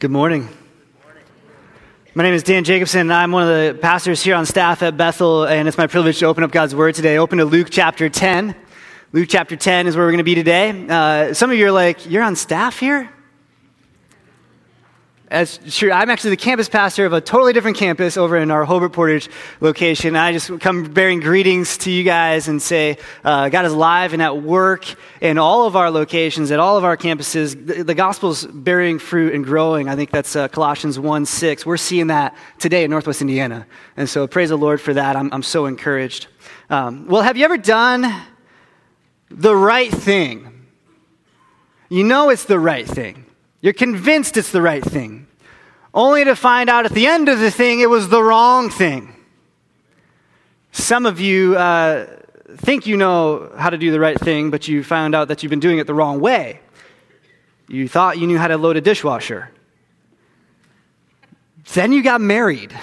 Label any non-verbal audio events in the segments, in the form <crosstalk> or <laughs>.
Good morning. My name is Dan Jacobsen, and I'm one of the pastors here on staff at Bethel, and it's my privilege to open up God's Word today. Open to Luke chapter 10. Luke chapter 10 is where we're going to be today. Uh, some of you are like, You're on staff here? That's true. I'm actually the campus pastor of a totally different campus over in our Hobart Portage location. I just come bearing greetings to you guys and say uh, God is live and at work in all of our locations, at all of our campuses. The, the gospel's bearing fruit and growing. I think that's uh, Colossians 1 6. We're seeing that today in Northwest Indiana. And so praise the Lord for that. I'm, I'm so encouraged. Um, well, have you ever done the right thing? You know it's the right thing. You're convinced it's the right thing, only to find out at the end of the thing it was the wrong thing. Some of you uh, think you know how to do the right thing, but you found out that you've been doing it the wrong way. You thought you knew how to load a dishwasher. Then you got married.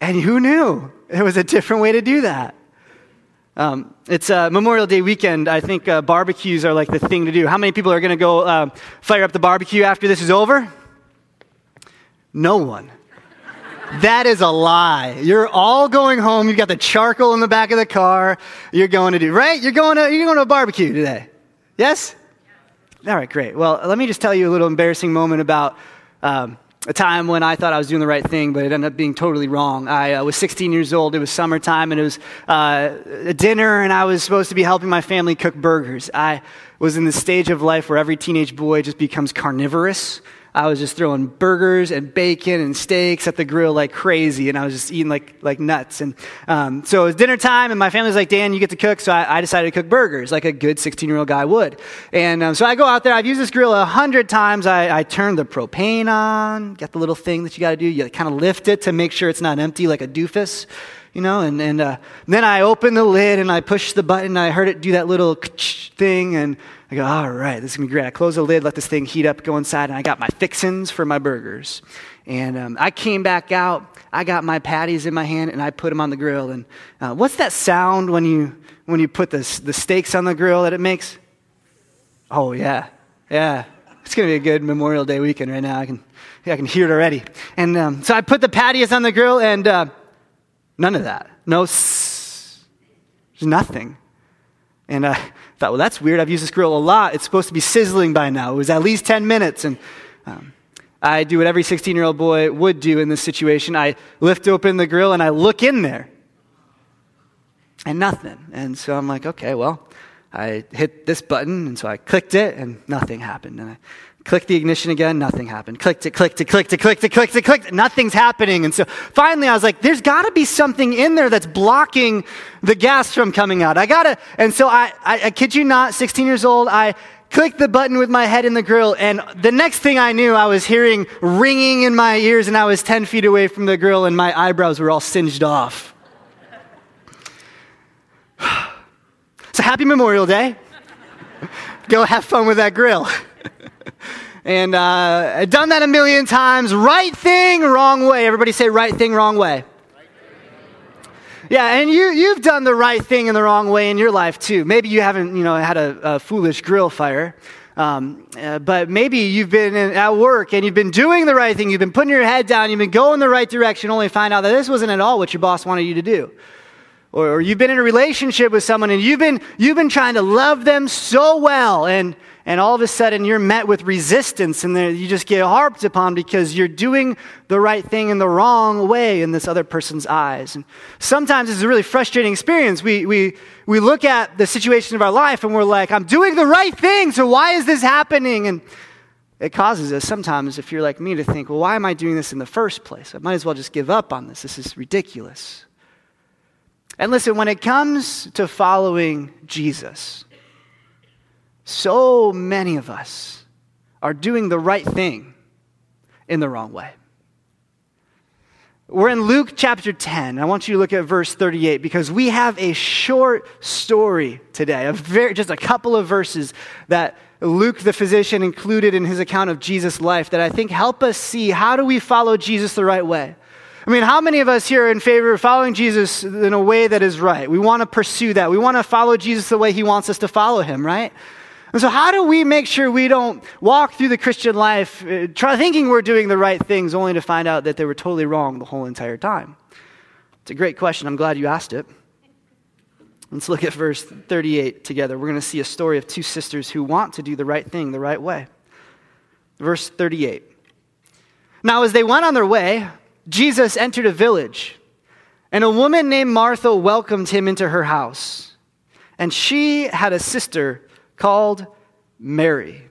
And who knew? There was a different way to do that. Um, it's uh, Memorial Day weekend. I think uh, barbecues are like the thing to do. How many people are going to go uh, fire up the barbecue after this is over? No one. that is a lie. You're all going home. You've got the charcoal in the back of the car. You're going to do right. You're going to you're going to a barbecue today. Yes. All right, great. Well, let me just tell you a little embarrassing moment about. Um, a time when I thought I was doing the right thing, but it ended up being totally wrong. I uh, was 16 years old. It was summertime, and it was uh, a dinner, and I was supposed to be helping my family cook burgers. I was in the stage of life where every teenage boy just becomes carnivorous. I was just throwing burgers and bacon and steaks at the grill like crazy, and I was just eating like, like nuts. And um, so it was dinner time, and my family was like, Dan, you get to cook. So I, I decided to cook burgers like a good 16 year old guy would. And um, so I go out there, I've used this grill a hundred times. I, I turn the propane on, get the little thing that you got to do. You kind of lift it to make sure it's not empty like a doofus you know, and, and uh, then I open the lid and I push the button. I heard it do that little thing, and I go, all right, this is gonna be great. I close the lid, let this thing heat up, go inside, and I got my fixins for my burgers. And um, I came back out. I got my patties in my hand, and I put them on the grill. And uh, what's that sound when you when you put the the steaks on the grill that it makes? Oh yeah, yeah. It's gonna be a good Memorial Day weekend right now. I can yeah, I can hear it already. And um, so I put the patties on the grill, and uh, None of that. No, there's nothing. And I thought, well, that's weird. I've used this grill a lot. It's supposed to be sizzling by now. It was at least 10 minutes. And um, I do what every 16 year old boy would do in this situation I lift open the grill and I look in there. And nothing. And so I'm like, okay, well, I hit this button. And so I clicked it and nothing happened. And I Clicked the ignition again, nothing happened. Clicked it, clicked it, clicked it, clicked it, clicked it, clicked it, nothing's happening. And so finally I was like, there's gotta be something in there that's blocking the gas from coming out. I gotta, and so I, I, I kid you not, 16 years old, I clicked the button with my head in the grill, and the next thing I knew, I was hearing ringing in my ears, and I was 10 feet away from the grill, and my eyebrows were all singed off. <sighs> so happy Memorial Day. Go have fun with that grill. And uh, I've done that a million times. Right thing, wrong way. Everybody say right thing, wrong way. Yeah, and you, you've done the right thing in the wrong way in your life too. Maybe you haven't, you know, had a, a foolish grill fire. Um, uh, but maybe you've been in, at work and you've been doing the right thing. You've been putting your head down. You've been going the right direction, only find out that this wasn't at all what your boss wanted you to do. Or, or you've been in a relationship with someone and you've been, you've been trying to love them so well and, and all of a sudden you're met with resistance and you just get harped upon because you're doing the right thing in the wrong way in this other person's eyes. And sometimes it's a really frustrating experience. We, we, we look at the situation of our life and we're like, I'm doing the right thing, so why is this happening? And it causes us sometimes, if you're like me, to think, well, why am I doing this in the first place? I might as well just give up on this. This is ridiculous. And listen, when it comes to following Jesus, so many of us are doing the right thing in the wrong way. We're in Luke chapter 10. I want you to look at verse 38 because we have a short story today, a very, just a couple of verses that Luke the physician included in his account of Jesus' life that I think help us see how do we follow Jesus the right way. I mean, how many of us here are in favor of following Jesus in a way that is right? We want to pursue that. We want to follow Jesus the way he wants us to follow him, right? And so, how do we make sure we don't walk through the Christian life uh, try, thinking we're doing the right things only to find out that they were totally wrong the whole entire time? It's a great question. I'm glad you asked it. Let's look at verse 38 together. We're going to see a story of two sisters who want to do the right thing the right way. Verse 38. Now, as they went on their way, Jesus entered a village, and a woman named Martha welcomed him into her house. And she had a sister called Mary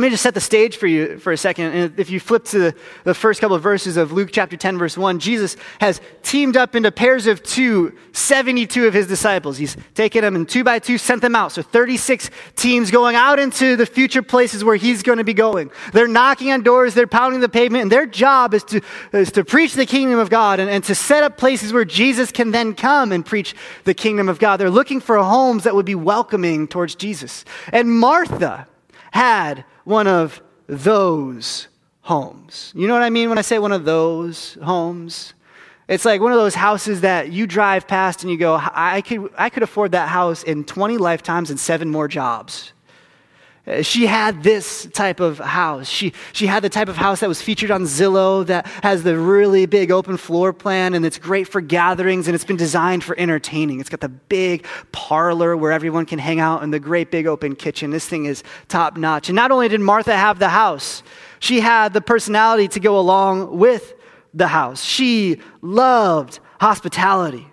let me just set the stage for you for a second. And if you flip to the, first couple of verses of Luke chapter 10, verse 1, Jesus has teamed up into pairs of two, 72 of his disciples. He's taken them and two by two sent them out. So 36 teams going out into the future places where he's going to be going. They're knocking on doors, they're pounding the pavement, and their job is to, is to preach the kingdom of God and, and to set up places where Jesus can then come and preach the kingdom of God. They're looking for homes that would be welcoming towards Jesus. And Martha had one of those homes. You know what I mean when I say one of those homes? It's like one of those houses that you drive past and you go, I could, I could afford that house in 20 lifetimes and seven more jobs. Uh, she had this type of house. She, she had the type of house that was featured on Zillow that has the really big open floor plan and it's great for gatherings and it's been designed for entertaining. It's got the big parlor where everyone can hang out and the great big open kitchen. This thing is top notch. And not only did Martha have the house, she had the personality to go along with the house. She loved hospitality.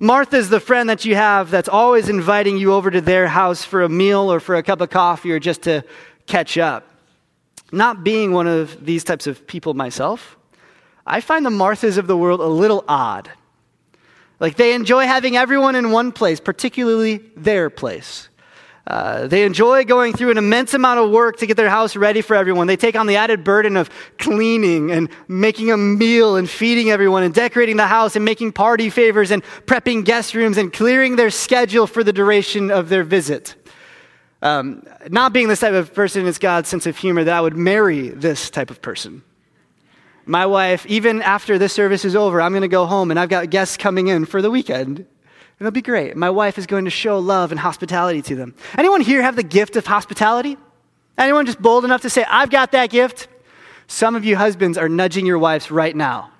Martha's the friend that you have that's always inviting you over to their house for a meal or for a cup of coffee or just to catch up. Not being one of these types of people myself, I find the Marthas of the world a little odd. Like they enjoy having everyone in one place, particularly their place. Uh, they enjoy going through an immense amount of work to get their house ready for everyone. They take on the added burden of cleaning and making a meal and feeding everyone and decorating the house and making party favors and prepping guest rooms and clearing their schedule for the duration of their visit. Um, not being this type of person is God's sense of humor that I would marry this type of person. My wife, even after this service is over, I'm going to go home and I've got guests coming in for the weekend. It'll be great. My wife is going to show love and hospitality to them. Anyone here have the gift of hospitality? Anyone just bold enough to say, I've got that gift? Some of you husbands are nudging your wives right now.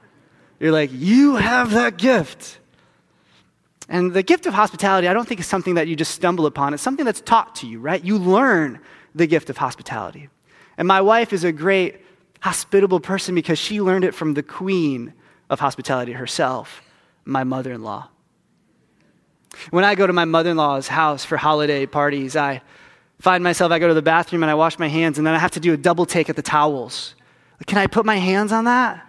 You're like, you have that gift. And the gift of hospitality, I don't think is something that you just stumble upon. It's something that's taught to you, right? You learn the gift of hospitality. And my wife is a great hospitable person because she learned it from the queen of hospitality herself, my mother in law. When I go to my mother in law's house for holiday parties, I find myself, I go to the bathroom and I wash my hands, and then I have to do a double take at the towels. Like, can I put my hands on that?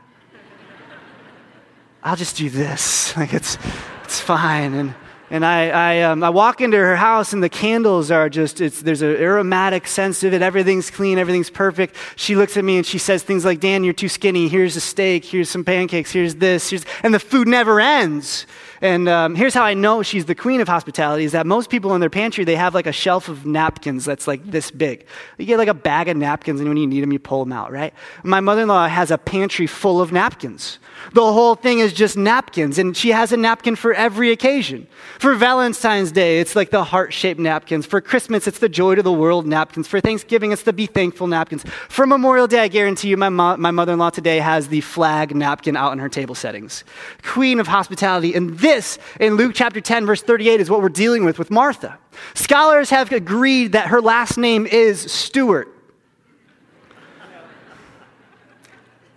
I'll just do this. <laughs> Like, it's, it's fine. And, and I, I, um, I walk into her house, and the candles are just, it's, there's an aromatic sense of it. Everything's clean, everything's perfect. She looks at me and she says things like, Dan, you're too skinny. Here's a steak. Here's some pancakes. Here's this. Here's, and the food never ends. And um, here's how I know she's the queen of hospitality is that most people in their pantry, they have like a shelf of napkins that's like this big. You get like a bag of napkins, and when you need them, you pull them out, right? My mother in law has a pantry full of napkins. The whole thing is just napkins, and she has a napkin for every occasion. For Valentine's Day, it's like the heart shaped napkins. For Christmas, it's the joy to the world napkins. For Thanksgiving, it's the be thankful napkins. For Memorial Day, I guarantee you, my, mo- my mother in law today has the flag napkin out in her table settings. Queen of hospitality. And this, in Luke chapter 10, verse 38, is what we're dealing with with Martha. Scholars have agreed that her last name is Stewart.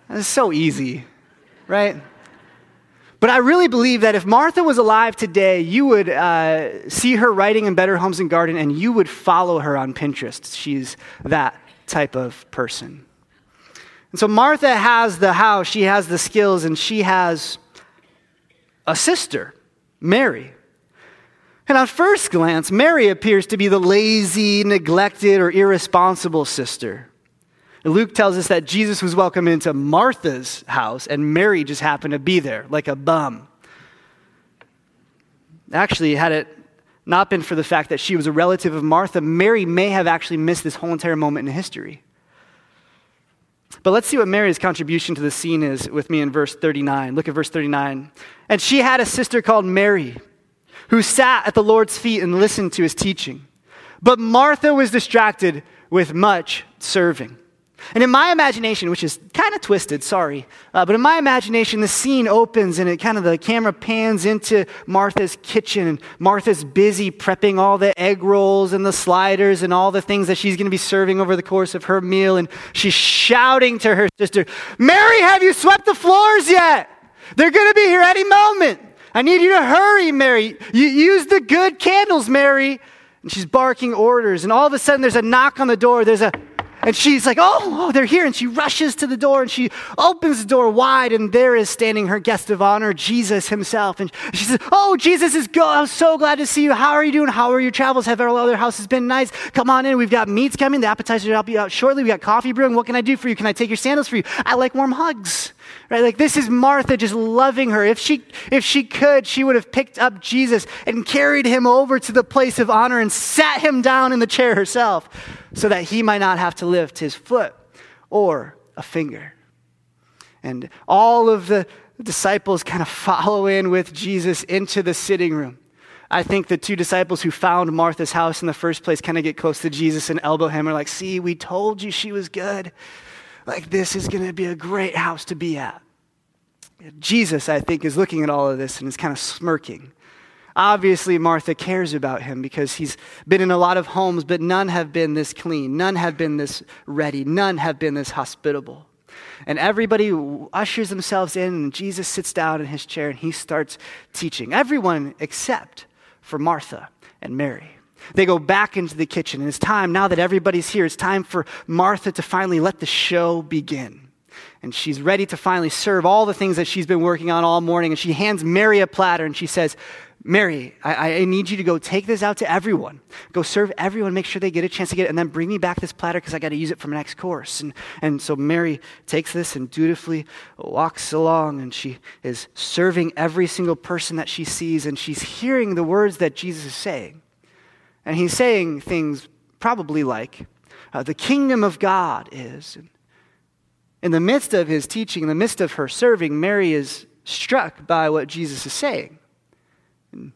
That's so easy right? But I really believe that if Martha was alive today, you would uh, see her writing in Better Homes and Garden and you would follow her on Pinterest. She's that type of person. And so Martha has the house, she has the skills, and she has a sister, Mary. And on first glance, Mary appears to be the lazy, neglected, or irresponsible sister. Luke tells us that Jesus was welcome into Martha's house, and Mary just happened to be there, like a bum. Actually, had it not been for the fact that she was a relative of Martha, Mary may have actually missed this whole entire moment in history. But let's see what Mary's contribution to the scene is with me in verse 39. Look at verse 39. And she had a sister called Mary who sat at the Lord's feet and listened to his teaching. But Martha was distracted with much serving. And in my imagination, which is kind of twisted, sorry, uh, but in my imagination, the scene opens and it kind of the camera pans into Martha's kitchen. And Martha's busy prepping all the egg rolls and the sliders and all the things that she's going to be serving over the course of her meal. And she's shouting to her sister, Mary, have you swept the floors yet? They're going to be here any moment. I need you to hurry, Mary. You use the good candles, Mary. And she's barking orders. And all of a sudden, there's a knock on the door. There's a and she's like, oh, oh, they're here. And she rushes to the door and she opens the door wide. And there is standing her guest of honor, Jesus himself. And she says, Oh, Jesus is good. I'm so glad to see you. How are you doing? How are your travels? Have our other houses been nice? Come on in. We've got meats coming. The appetizer will be out shortly. We got coffee brewing. What can I do for you? Can I take your sandals for you? I like warm hugs. Right? Like this is Martha just loving her. If she if she could, she would have picked up Jesus and carried him over to the place of honor and sat him down in the chair herself so that he might not have to lift his foot or a finger. And all of the disciples kind of follow in with Jesus into the sitting room. I think the two disciples who found Martha's house in the first place kind of get close to Jesus and elbow him are like, See, we told you she was good. Like, this is going to be a great house to be at. Jesus, I think, is looking at all of this and is kind of smirking. Obviously, Martha cares about him because he's been in a lot of homes, but none have been this clean. None have been this ready. None have been this hospitable. And everybody ushers themselves in, and Jesus sits down in his chair and he starts teaching. Everyone except for Martha and Mary. They go back into the kitchen, and it's time, now that everybody's here, it's time for Martha to finally let the show begin. And she's ready to finally serve all the things that she's been working on all morning. And she hands Mary a platter and she says, Mary, I, I, need you to go take this out to everyone. Go serve everyone, make sure they get a chance to get it, and then bring me back this platter because I got to use it for my next course. And, and so Mary takes this and dutifully walks along, and she is serving every single person that she sees, and she's hearing the words that Jesus is saying. And he's saying things probably like, uh, the kingdom of God is. In the midst of his teaching, in the midst of her serving, Mary is struck by what Jesus is saying. And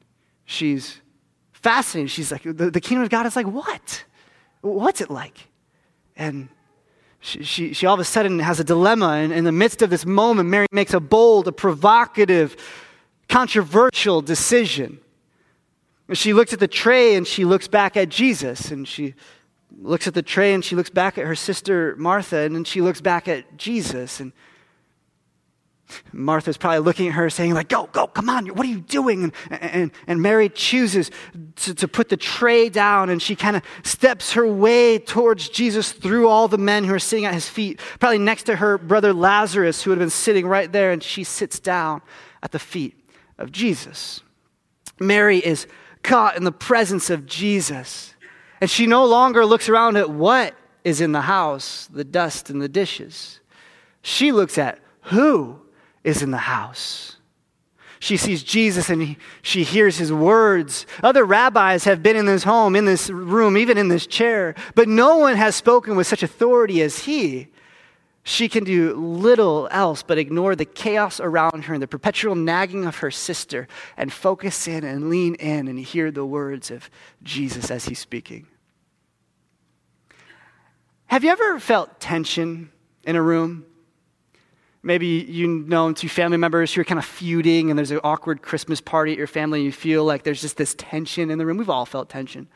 she's fascinated. She's like, the, the kingdom of God is like, what? What's it like? And she, she, she all of a sudden has a dilemma. And in the midst of this moment, Mary makes a bold, a provocative, controversial decision. She looks at the tray and she looks back at Jesus, and she looks at the tray and she looks back at her sister Martha, and then she looks back at Jesus. And Martha's probably looking at her saying, like, go, go, come on, what are you doing? And, and, and Mary chooses to, to put the tray down and she kind of steps her way towards Jesus through all the men who are sitting at his feet, probably next to her brother Lazarus, who had been sitting right there, and she sits down at the feet of Jesus. Mary is caught in the presence of Jesus. And she no longer looks around at what is in the house, the dust and the dishes. She looks at who is in the house. She sees Jesus and he, she hears his words. Other rabbis have been in this home, in this room, even in this chair, but no one has spoken with such authority as he. She can do little else but ignore the chaos around her and the perpetual nagging of her sister and focus in and lean in and hear the words of Jesus as he's speaking. Have you ever felt tension in a room? Maybe you know two family members who are kind of feuding and there's an awkward Christmas party at your family and you feel like there's just this tension in the room. We've all felt tension.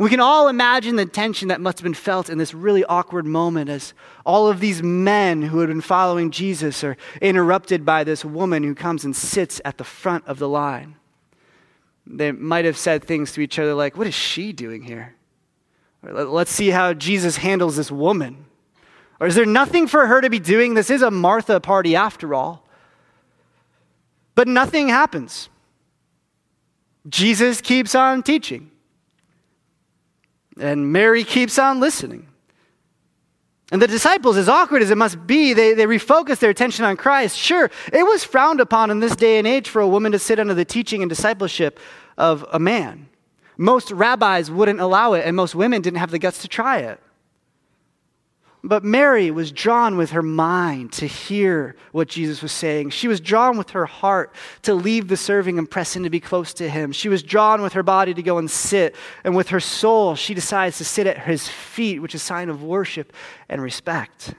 We can all imagine the tension that must have been felt in this really awkward moment as all of these men who had been following Jesus are interrupted by this woman who comes and sits at the front of the line. They might have said things to each other like, What is she doing here? Or, Let's see how Jesus handles this woman. Or is there nothing for her to be doing? This is a Martha party after all. But nothing happens. Jesus keeps on teaching. And Mary keeps on listening. And the disciples, as awkward as it must be, they, they refocus their attention on Christ. Sure, it was frowned upon in this day and age for a woman to sit under the teaching and discipleship of a man. Most rabbis wouldn't allow it, and most women didn't have the guts to try it. But Mary was drawn with her mind to hear what Jesus was saying. She was drawn with her heart to leave the serving and press in to be close to him. She was drawn with her body to go and sit. And with her soul, she decides to sit at his feet, which is a sign of worship and respect.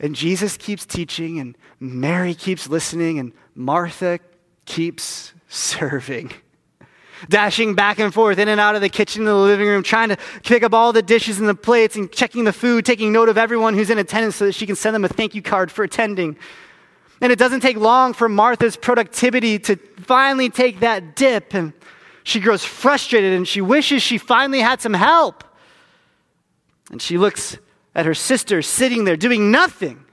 And Jesus keeps teaching, and Mary keeps listening, and Martha keeps <laughs> serving dashing back and forth in and out of the kitchen to the living room, trying to pick up all the dishes and the plates and checking the food, taking note of everyone who's in attendance so that she can send them a thank you card for attending. And it doesn't take long for Martha's productivity to finally take that dip, and she grows frustrated and she wishes she finally had some help. And she looks at her sister sitting there doing nothing,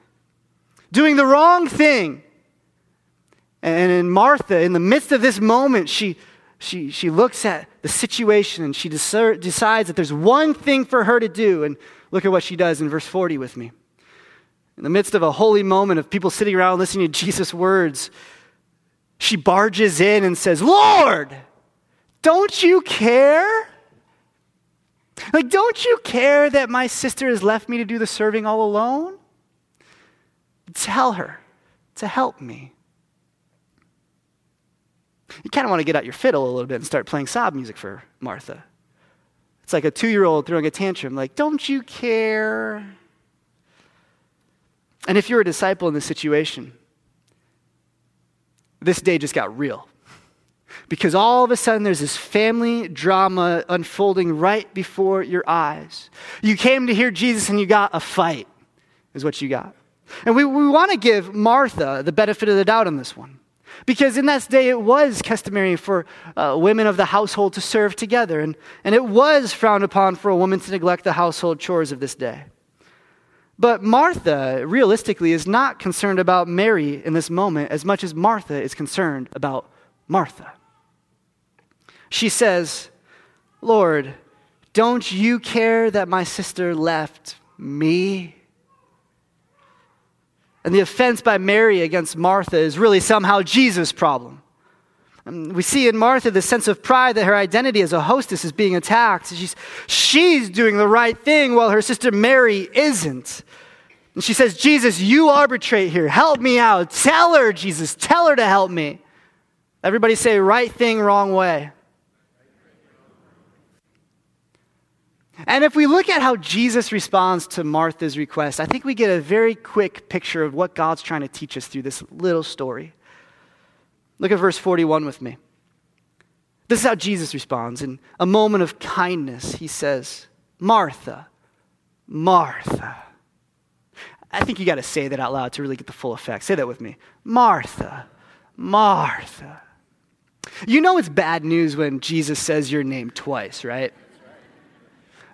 doing the wrong thing. And in Martha, in the midst of this moment, she she, she looks at the situation and she decides that there's one thing for her to do. And look at what she does in verse 40 with me. In the midst of a holy moment of people sitting around listening to Jesus' words, she barges in and says, Lord, don't you care? Like, don't you care that my sister has left me to do the serving all alone? Tell her to help me you kind of want to get out your fiddle a little bit and start playing sob music for Martha. It's like a two year old throwing a tantrum, like, don't you care? And if you're a disciple in this situation, this day just got real. Because all of a sudden there's this family drama unfolding right before your eyes. You came to hear Jesus and you got a fight, is what you got. And we, we want to give Martha the benefit of the doubt on this one. Because in that day, it was customary for uh, women of the household to serve together, and, and it was frowned upon for a woman to neglect the household chores of this day. But Martha, realistically, is not concerned about Mary in this moment as much as Martha is concerned about Martha. She says, Lord, don't you care that my sister left me and the offense by Mary against Martha is really somehow Jesus' problem. Um, we see in Martha the sense of pride that her identity as a hostess is being attacked. She's, she's doing the right thing while her sister Mary isn't. And she says, Jesus, you arbitrate here. Help me out. Tell her, Jesus, tell her to help me. Everybody say, right thing, wrong way. And if we look at how Jesus responds to Martha's request, I think we get a very quick picture of what God's trying to teach us through this little story. Look at verse 41 with me. This is how Jesus responds. In a moment of kindness, he says, Martha, Martha. I think you got to say that out loud to really get the full effect. Say that with me. Martha, Martha. You know it's bad news when Jesus says your name twice, right?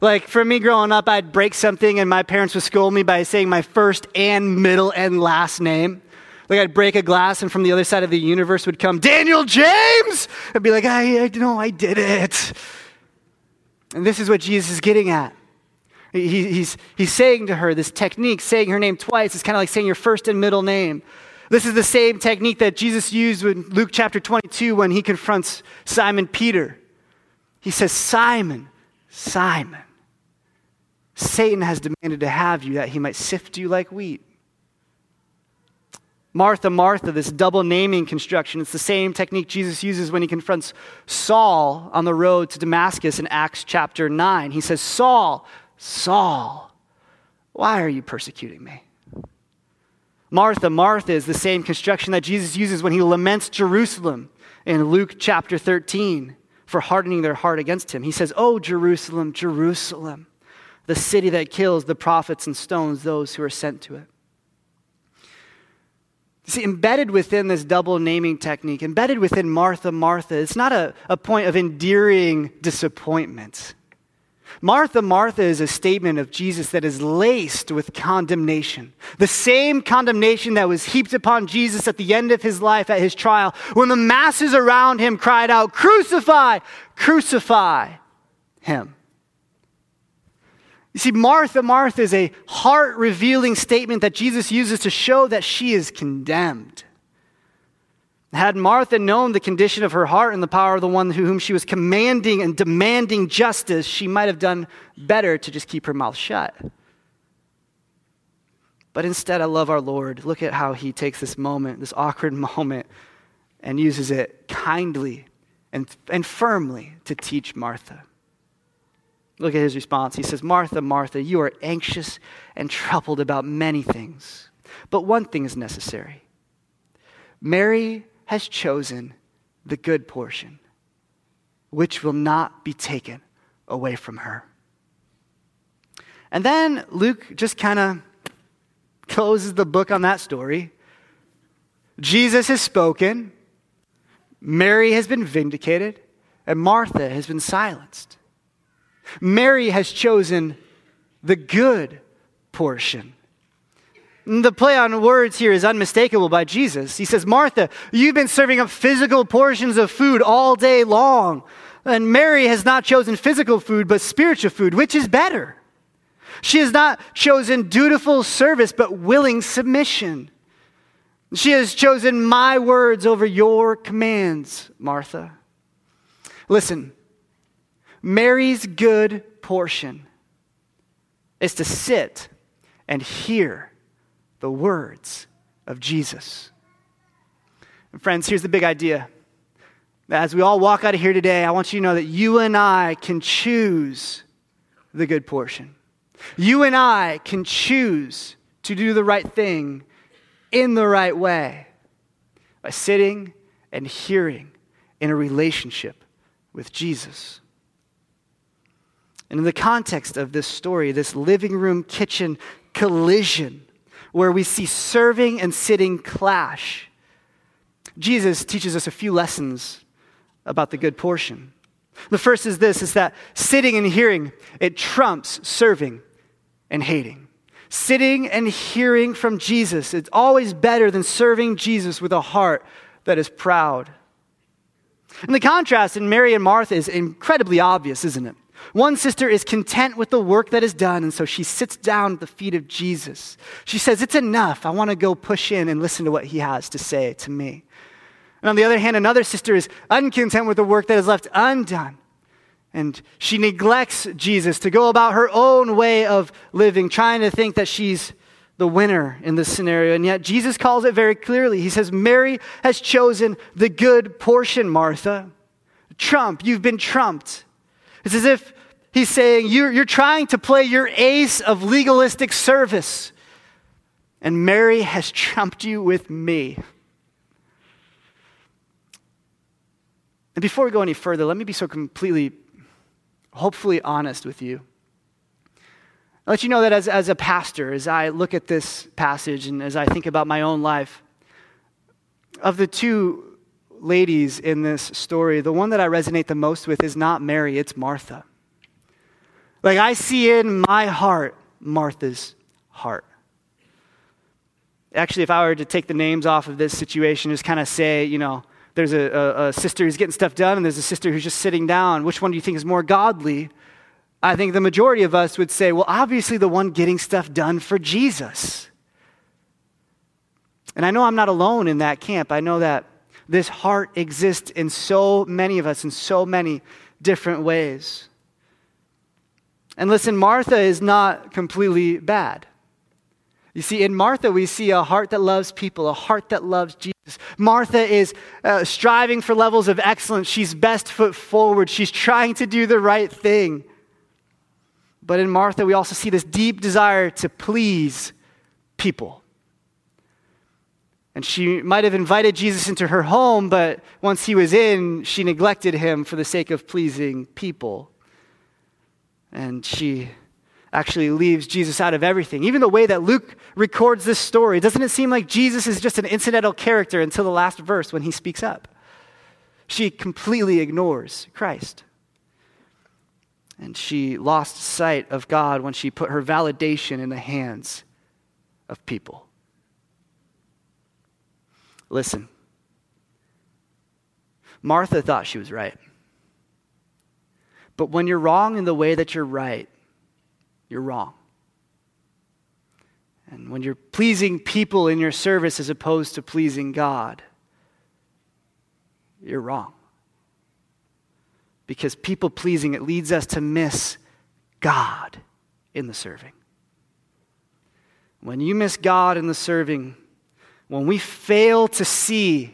Like for me growing up, I'd break something and my parents would scold me by saying my first and middle and last name. Like I'd break a glass and from the other side of the universe would come, Daniel James! I'd be like, I, I know I did it. And this is what Jesus is getting at. He, he's, he's saying to her this technique, saying her name twice, is kind of like saying your first and middle name. This is the same technique that Jesus used in Luke chapter 22 when he confronts Simon Peter. He says, Simon, Simon. Satan has demanded to have you that he might sift you like wheat. Martha, Martha, this double naming construction, it's the same technique Jesus uses when he confronts Saul on the road to Damascus in Acts chapter 9. He says, Saul, Saul, why are you persecuting me? Martha, Martha is the same construction that Jesus uses when he laments Jerusalem in Luke chapter 13 for hardening their heart against him. He says, Oh, Jerusalem, Jerusalem the city that kills the prophets and stones those who are sent to it. See, embedded within this double naming technique, embedded within Martha, Martha, it's not a, a point of endearing disappointment. Martha, Martha is a statement of Jesus that is laced with condemnation. The same condemnation that was heaped upon Jesus at the end of his life, at his trial, when the masses around him cried out, Crucify, crucify him. You see, Martha, Martha is a heart revealing statement that Jesus uses to show that she is condemned. Had Martha known the condition of her heart and the power of the one whom she was commanding and demanding justice, she might have done better to just keep her mouth shut. But instead, I love our Lord. Look at how he takes this moment, this awkward <laughs> moment, and uses it kindly and, and firmly to teach Martha. Look at his response. He says, Martha, Martha, you are anxious and troubled about many things, but one thing is necessary. Mary has chosen the good portion, which will not be taken away from her. And then Luke just kind of closes the book on that story. Jesus has spoken, Mary has been vindicated, and Martha has been silenced. Mary has chosen the good portion. The play on words here is unmistakable by Jesus. He says, Martha, you've been serving up physical portions of food all day long. And Mary has not chosen physical food, but spiritual food, which is better. She has not chosen dutiful service, but willing submission. She has chosen my words over your commands, Martha. Listen, Mary's good portion is to sit and hear the words of Jesus. And friends, here's the big idea. As we all walk out of here today, I want you to know that you and I can choose the good portion. You and I can choose to do the right thing in the right way by sitting and hearing in a relationship with Jesus. And in the context of this story, this living room kitchen collision, where we see serving and sitting clash, Jesus teaches us a few lessons about the good portion. The first is this is that sitting and hearing, it trumps serving and hating. Sitting and hearing from Jesus, it's always better than serving Jesus with a heart that is proud. And the contrast in Mary and Martha is incredibly obvious, isn't it? One sister is content with the work that is done, and so she sits down at the feet of Jesus. She says, It's enough. I want to go push in and listen to what he has to say to me. And on the other hand, another sister is uncontent with the work that is left undone. And she neglects Jesus to go about her own way of living, trying to think that she's the winner in this scenario. And yet, Jesus calls it very clearly. He says, Mary has chosen the good portion, Martha. Trump, you've been trumped. It's as if he's saying, you're, you're trying to play your ace of legalistic service, and Mary has <laughs> trumped you with me. And before we go any further, let me be so completely, hopefully honest with you. I'll let you know that as, as a pastor, as I look at this passage and as I think about my own life, of the two ladies in this story, the one that I resonate the most with is not Mary, it's Martha. Like I see in my heart Martha's heart. Actually, if I were to take the names off of this situation, just kind of say, you know, there's a, a, a, sister who's getting stuff done and there's a sister who's just sitting down. Which one do you think is more godly? I think the majority of us would say, well, obviously the one getting stuff done for Jesus. And I know I'm not alone in that camp. I know that this heart exists in so many of us in so many different ways. And listen, Martha is not completely bad. You see, in Martha, we see a heart that loves people, a heart that loves Jesus. Martha is uh, striving for levels of excellence. She's best foot forward. She's trying to do the right thing. But in Martha, we also see this deep desire to please people. And she might have invited Jesus into her home, but once he was in, she neglected him for the sake of pleasing people. And she actually leaves Jesus out of everything. Even the way that Luke records this story, doesn't it seem like Jesus is just an incidental character until the last verse when he speaks up? She completely ignores Christ. And she lost sight of God when she put her validation in the hands of people. Listen. Martha thought she was right. But when you're wrong in the way that you're right, you're wrong. And when you're pleasing people in your service as opposed to pleasing God, you're wrong. Because people pleasing, it leads us to miss God in the serving. when you miss God in the serving, when we fail to see,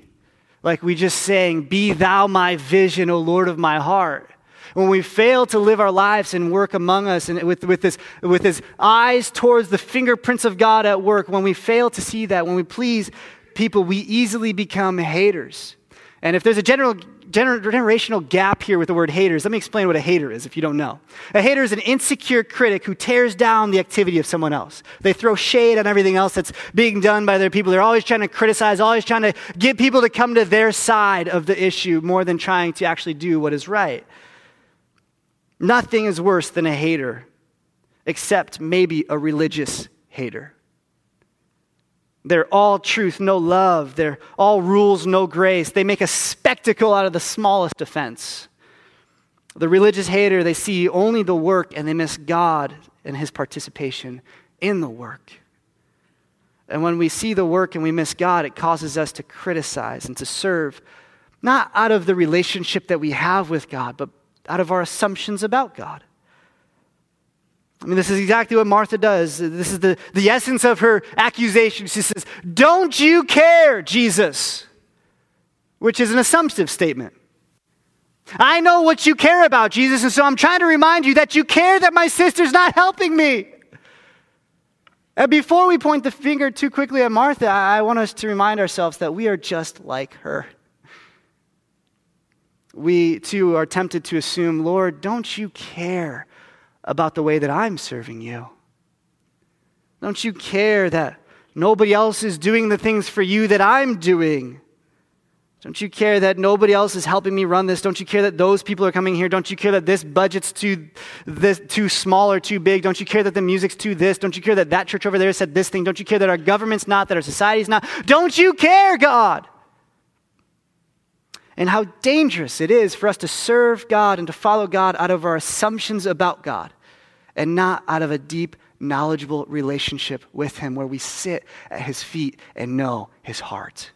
like we just saying, Be thou my vision, O Lord of my heart. When we fail to live our lives and work among us and with, with, this, with his eyes towards the fingerprints of God at work, when we fail to see that, when we please people, we easily become haters. And if there's a general gener- generational gap here with the word haters, let me explain what a hater is if you don't know. A hater is an insecure critic who tears down the activity of someone else. They throw shade on everything else that's being done by their people. They're always trying to criticize, always trying to get people to come to their side of the issue more than trying to actually do what is right. Nothing is worse than a hater, except maybe a religious hater. They're all truth, no love. They're all rules, no grace. They make a spectacle out of the smallest offense. The religious hater, they see only the work and they miss God and his participation in the work. And when we see the work and we miss God, it causes us to criticize and to serve, not out of the relationship that we have with God, but out of our assumptions about God. I mean, this is exactly what Martha does. This is the, the essence of her accusation. She says, Don't you care, Jesus? Which is an assumptive statement. I know what you care about, Jesus, and so I'm trying to remind you that you care that my sister's not helping me. And before we point the finger too quickly at Martha, I want us to remind ourselves that we are just like her. We too are tempted to assume, Lord, don't you care about the way that I'm serving you? Don't you care that nobody else is doing the things for you that I'm doing? Don't you care that nobody else is helping me run this? Don't you care that those people are coming here? Don't you care that this budget's too, this, too small or too big? Don't you care that the music's too this? Don't you care that that church over there said this thing? Don't you care that our government's not, that our society's not? Don't you care, God? And how dangerous it is for us to serve God and to follow God out of our assumptions about God and not out of a deep, knowledgeable relationship with Him where we sit at His feet and know His heart.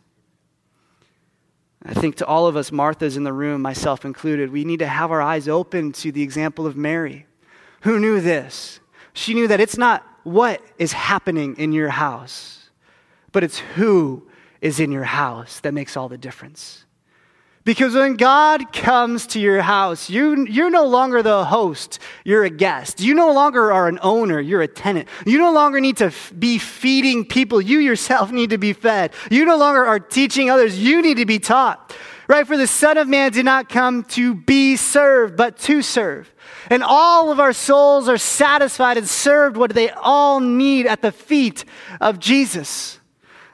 I think to all of us, Martha's in the room, myself included, we need to have our eyes open to the example of Mary. Who knew this? She knew that it's not what is happening in your house, but it's who is in your house that makes all the difference. Because when God comes to your house, you, you're no longer the host, you're a guest. You no longer are an owner, you're a tenant. You no longer need to f- be feeding people, you yourself <laughs> need to be fed. You no longer are teaching others, you need to be taught. Right? For the Son of Man did not come to be served, but to serve. And all of our souls are satisfied and served what they all need at the feet of Jesus.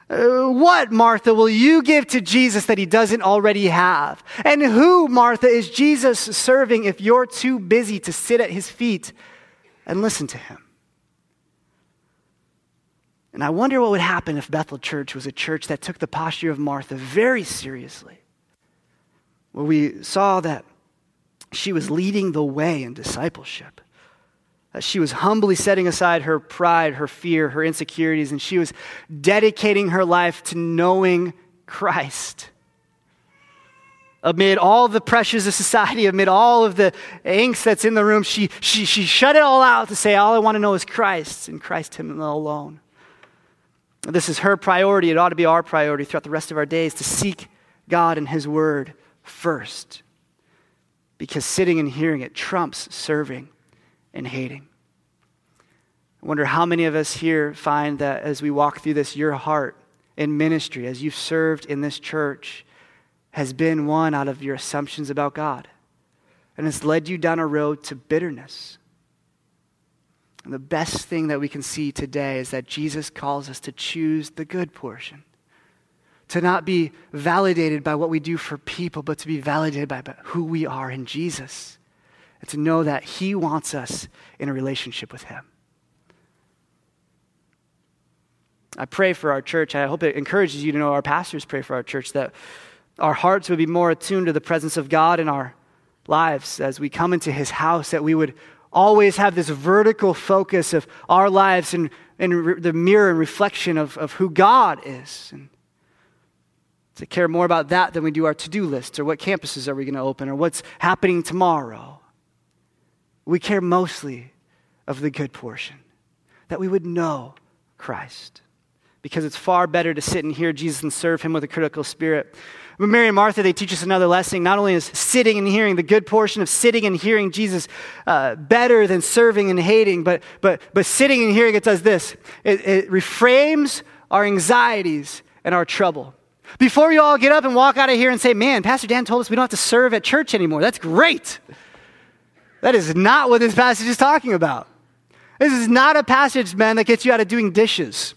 Uh, what, Martha, will you give to Jesus that he doesn't already have? And who, Martha, is Jesus serving if you're too busy to sit at his feet and listen to him? And I wonder what would happen if Bethel Church was a church that took the posture of Martha very seriously, where we saw that she was leading the way in discipleship Uh, she was humbly setting aside her pride, her fear, her insecurities, and she was dedicating her life to knowing Christ. Amid all the pressures of society, amid all of the angst that's in the room, she, she, she shut it all out to say, All I want to know is Christ, and Christ Him alone. This is her priority. It ought to be our priority throughout the rest of our days to seek God and His Word first. Because sitting and hearing it trumps serving and hating. I wonder how many of us here find that as we walk through this, your heart in ministry, as you've served in this church, has been one out of your assumptions about God. And it's led you down a road to bitterness. And the best thing that we can see today is that Jesus calls us to choose the good portion. To not be validated by what we do for people, but to be validated by who we are in Jesus and to know that He wants us in a relationship with Him. I pray for our church. I hope it encourages you to know our pastors pray for our church that our hearts would be more attuned to the presence of God in our lives as we come into His house, that we would always have this vertical focus of our lives and, and re- the mirror and reflection of, of who God is. And to care more about that than we do our to do list or what campuses are we going to open or what's happening tomorrow. We care mostly of the good portion, that we would know Christ. Because it's far better to sit and hear Jesus and serve him with a critical spirit. But Mary and Martha, they teach us another lesson. Not only is sitting and hearing, the good portion of sitting and hearing Jesus uh, better than serving and hating, but, but, but sitting and hearing, it does this it, it reframes our anxieties and our trouble. Before you all get up and walk out of here and say, Man, Pastor Dan told us we don't have to serve at church anymore. That's great. That is not what this passage is talking about. This is not a passage, man, that gets you out of doing dishes.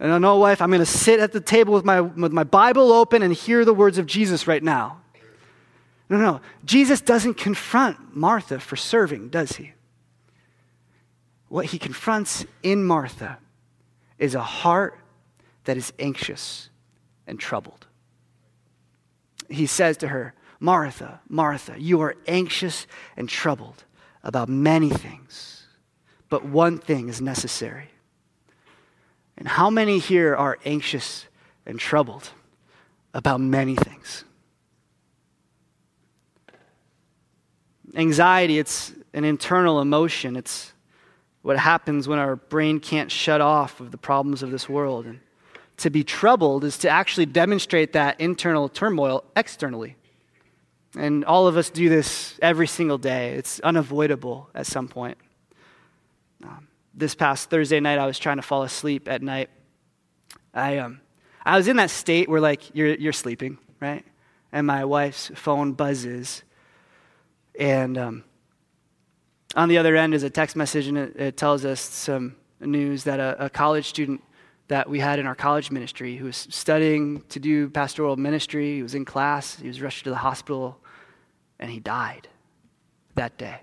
And I know, wife, I'm going to sit at the table with my, with my Bible open and hear the words of Jesus right now. No, no. Jesus doesn't confront Martha for serving, does he? What he confronts in Martha is a heart that is anxious and troubled. He says to her, Martha, Martha, you are anxious and troubled about many things, but one thing is necessary. And how many here are anxious and troubled about many things? Anxiety, it's an internal emotion. It's what happens when our brain can't shut off of the problems of this world. And to be troubled is to actually demonstrate that internal turmoil externally. And all of us do this every single day. It's unavoidable at some point. Um, this past Thursday night, I was trying to fall asleep at night. I, um, I was in that state where, like, you're, you're sleeping, right? And my wife's phone buzzes. And um, on the other end is a text message, and it, it tells us some news that a, a, college student that we had in our college ministry who was studying to do pastoral ministry, he was in class, he was rushed to the hospital, and he died that day.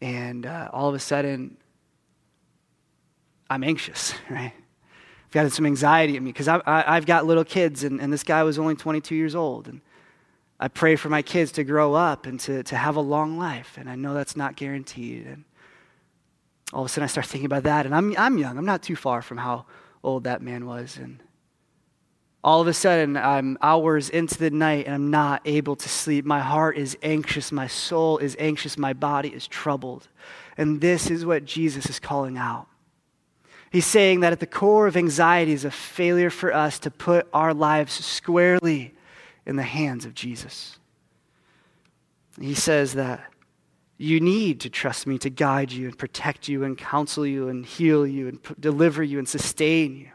And uh, all of a sudden, I'm anxious, <laughs> right? I've got some anxiety in me because I've got little kids, and, and this guy was only 22 years old. And I pray for my kids to grow up and to, to have a long life, and I know that's not guaranteed. And all of a sudden, I start thinking about that, and I'm, I'm young. I'm not too far from how old that man was. And all of a sudden, I'm hours into the night and I'm not able to sleep. My heart is anxious. My soul is anxious. My body is troubled. And this is what Jesus is calling out. He's saying that at the core of anxiety is a failure for us to put our lives squarely in the hands of Jesus. He says that you need to trust me to guide you and protect you and counsel you and heal you and p- deliver you and sustain you.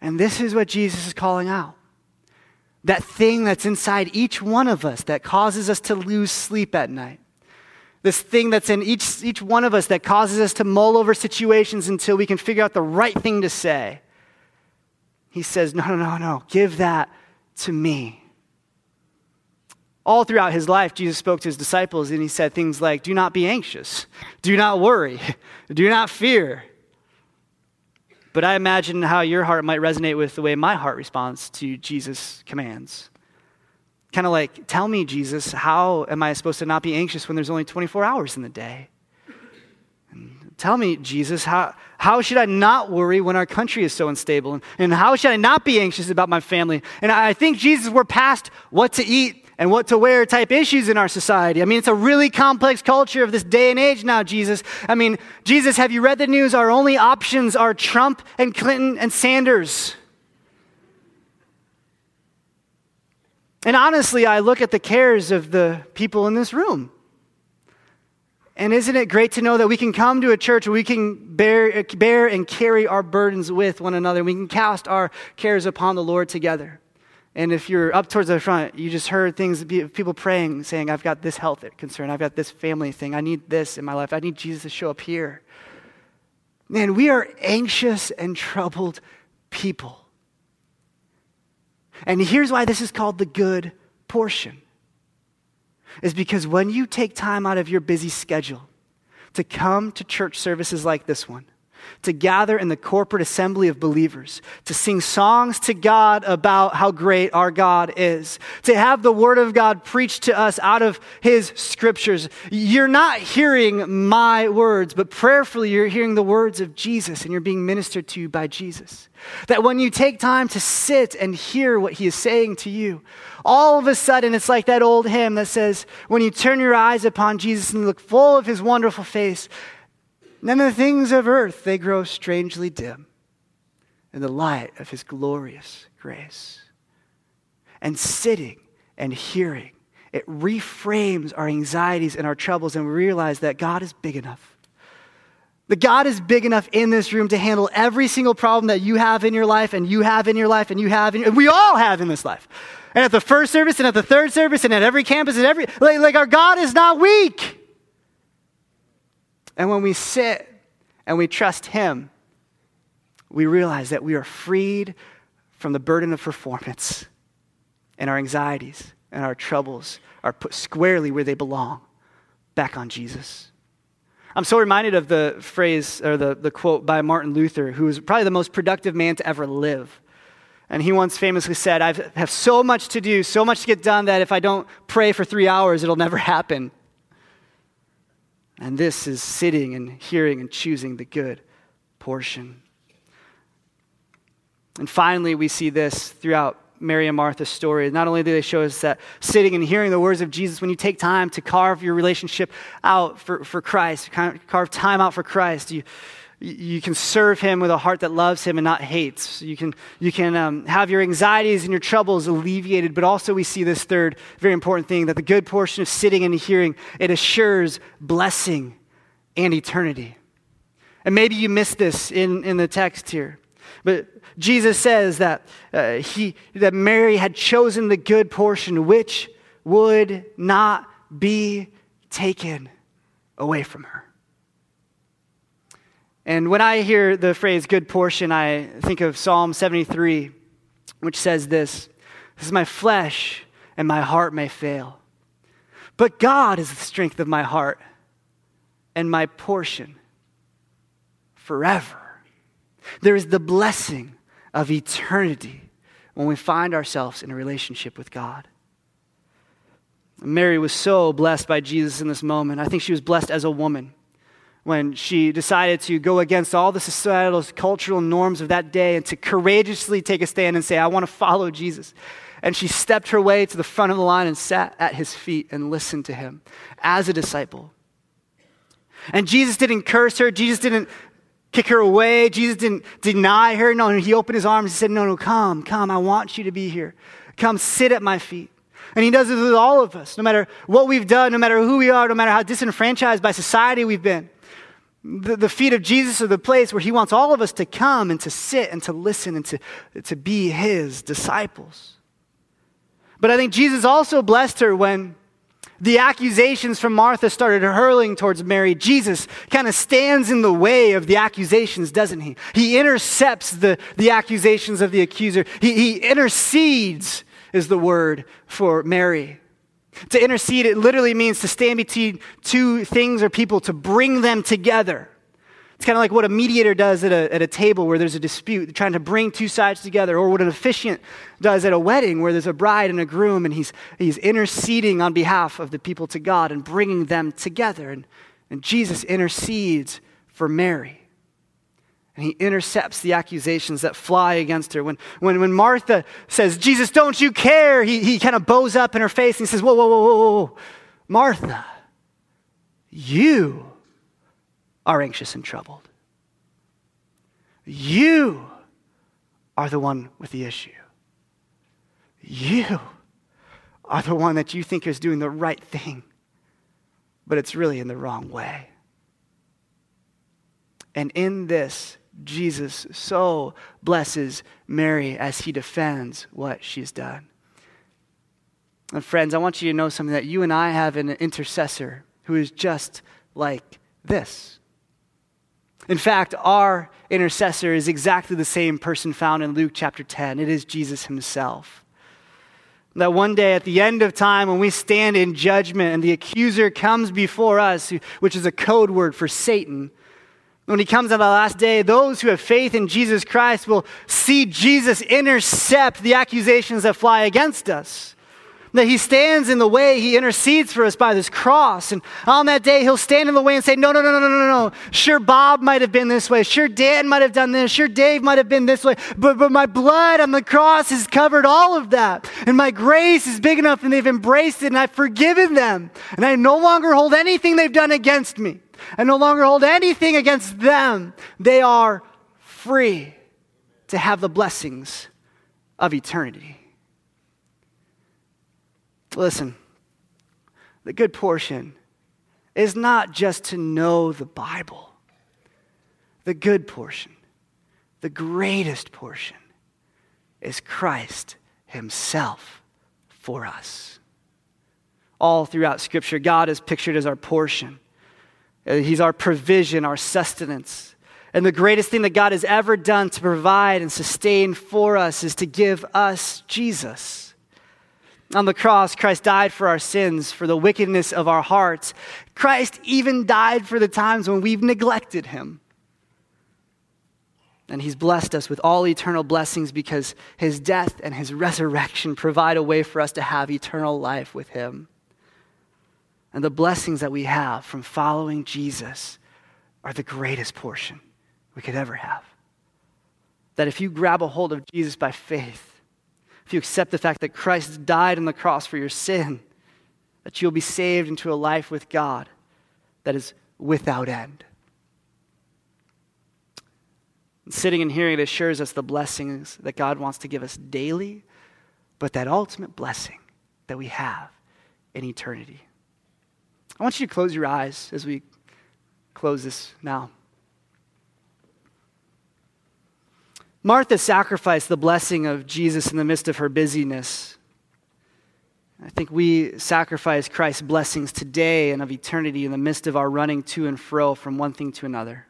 And this is what Jesus is calling out. That thing that's inside each one of us that causes us to lose sleep at night. This thing that's in each, each one of us that causes us to mull over situations until we can figure out the right thing to say. He says, No, no, no, no. Give that to me. All throughout his life, Jesus spoke to his disciples and he said things like, Do not be anxious, do not worry, <laughs> do not fear. But I imagine how your heart might resonate with the way my heart responds to Jesus' commands. Kind of like, tell me, Jesus, how am I supposed to not be anxious when there's only 24 hours in the day? Tell me, Jesus, how, how should I not worry when our country is so unstable? And, and how should I not be anxious about my family? And I think, Jesus, we're past what to eat and what to wear type issues in our society. I mean, it's a really complex culture of this day and age now, Jesus. I mean, Jesus, have you read the news? Our only options are Trump and Clinton and Sanders. And honestly, I look at the cares of the people in this room. And isn't it great to know that we can come to a church where we can bear, bear and carry our burdens with one another? We can cast our cares upon the Lord together. And if you're up towards the front, you just heard things, people praying, saying, I've got this health concern, I've got this family thing, I need this in my life, I need Jesus to show up here. Man, we are anxious and troubled people. And here's why this is called the good portion. Is because when you take time out of your busy schedule to come to church services like this one, to gather in the corporate assembly of believers, to sing songs to God about how great our God is, to have the Word of God preached to us out of His scriptures. You're not hearing my words, but prayerfully you're hearing the words of Jesus and you're being ministered to by Jesus. That when you take time to sit and hear what He is saying to you, all of a sudden it's like that old hymn that says, when you turn your eyes upon Jesus and look full of His wonderful face, then the things of earth, they grow strangely dim in the light of his glorious grace. And sitting and hearing, it reframes our anxieties and our troubles, and we realize that God is big enough. That God is big enough in this room to handle every single problem that you have in your life, and you have in your life, and you have, in, and we all have in this life. And at the first service, and at the third service, and at every campus, and every, like, like our God is not weak. And when we sit and we trust Him, we realize that we are freed from the burden of performance, and our anxieties and our troubles are put squarely where they belong back on Jesus. I'm so reminded of the phrase or the, the quote by Martin Luther, who was probably the most productive man to ever live. And he once famously said, I have so much to do, so much to get done, that if I don't pray for three hours, it'll never happen. And this is sitting and hearing and choosing the good portion. And finally, we see this throughout Mary and Martha's story. Not only do they show us that sitting and hearing the words of Jesus, when you take time to carve your relationship out for, for Christ, carve time out for Christ, you, you can serve him with a heart that loves him and not hates. You can, you can um, have your anxieties and your troubles alleviated, but also we see this third very important thing that the good portion of sitting and hearing, it assures blessing and eternity. And maybe you missed this in, in the text here. But Jesus says that, uh, he, that Mary had chosen the good portion, which would not be taken away from her. And when I hear the phrase good portion, I think of Psalm 73, which says this This is my flesh and my heart may fail. But God is the strength of my heart and my portion forever. There is the blessing of eternity when we find ourselves in a relationship with God. Mary was so blessed by Jesus in this moment. I think she was blessed as a woman when she decided to go against all the societal, cultural norms of that day and to courageously take a stand and say, I want to follow Jesus. And she stepped her way to the front of the line and sat at his feet and listened to him as a disciple. And Jesus didn't curse her. Jesus didn't kick her away. Jesus didn't deny her. No, he opened his arms and said, No, no, come, come. I want you to be here. Come sit at my feet. And he does this with all of us, no matter what we've done, no matter who we are, no matter how disenfranchised by society we've been. The, the feet of Jesus are the place where he wants all of us to come and to sit and to listen and to, to be his disciples. But I think Jesus also blessed her when the accusations from Martha started hurling towards Mary, Jesus kind of stands in the way of the accusations, doesn't he? He intercepts the, the accusations of the accuser. He, he intercedes, is the word for Mary. To intercede, it literally means to stand between two things or people, to bring them together. It's kind of like what a mediator does at a, at a table where there's a dispute, trying to bring two sides together, or what an officiant does at a wedding where there's a bride and a groom, and he's, he's interceding on behalf of the people to God and bringing them together. And, and Jesus intercedes for Mary. And he intercepts the accusations that fly against her. When, when, when Martha says, Jesus, don't you care? He, he kind of bows up in her face and he says, Whoa, whoa, whoa, whoa, whoa. Martha, you are anxious and troubled. You are the one with the issue. You are the one that you think is doing the right thing, but it's really in the wrong way. And in this, Jesus so blesses Mary as he defends what she's done. And friends, I want you to know something that you and I have an intercessor who is just like this. In fact, our intercessor is exactly the same person found in Luke chapter 10. It is Jesus himself. That one day at the end of time, when we stand in judgment and the accuser comes before us, which is a code word for Satan, when he comes on the last day, those who have faith in Jesus Christ will see Jesus intercept the accusations that fly against us. That he stands in the way, he intercedes for us by this cross. And on that day, he'll stand in the way and say, No, no, no, no, no, no, no. Sure, Bob might have been this way. Sure, Dan might have done this. Sure, Dave might have been this way. But, but my blood on the cross has covered all of that. And my grace is big enough and they've embraced it and I've forgiven them. And I no longer hold anything they've done against me. And no longer hold anything against them, they are free to have the blessings of eternity. Listen, the good portion is not just to know the Bible. The good portion, the greatest portion, is Christ Himself for us. All throughout Scripture, God is pictured as our portion. Uh, he's our provision, our sustenance. And the greatest thing that God has ever done to provide and sustain for us is to give us Jesus. On the cross, Christ died for our sins, for the wickedness of our hearts. Christ even died for the times when we've neglected him. And he's blessed us with all eternal blessings because his death and his resurrection provide a way for us to have eternal life with him. And the blessings that we have from following Jesus are the greatest portion we could ever have. That if you grab a hold of Jesus by faith, if you accept the fact that Christ died on the cross for your sin, that you'll be saved into a life with God that is without end. And sitting and hearing it assures us the blessings that God wants to give us daily, but that ultimate blessing that we have in eternity. I want you to close your eyes as we close this now. Martha sacrificed the blessing of Jesus in the midst of her busyness. I think we sacrifice Christ's blessings today and of eternity in the midst of our running to and fro from one thing to another.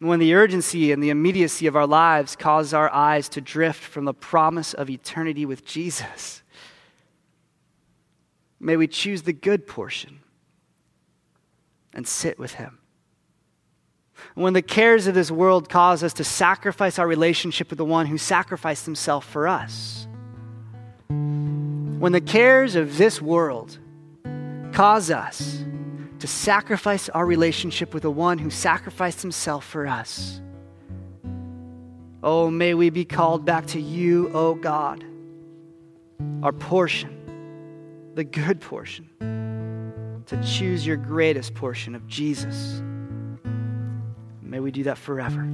When the urgency and the immediacy of our lives cause our eyes to drift from the promise of eternity with Jesus, May we choose the good portion and sit with Him. When the cares of this world cause us to sacrifice our relationship with the one who sacrificed himself for us, when the cares of this world cause us to sacrifice our relationship with the one who sacrificed himself for us, oh, may we be called back to you, O oh God, our portion the good portion, to choose your greatest portion of Jesus. May we do that forever.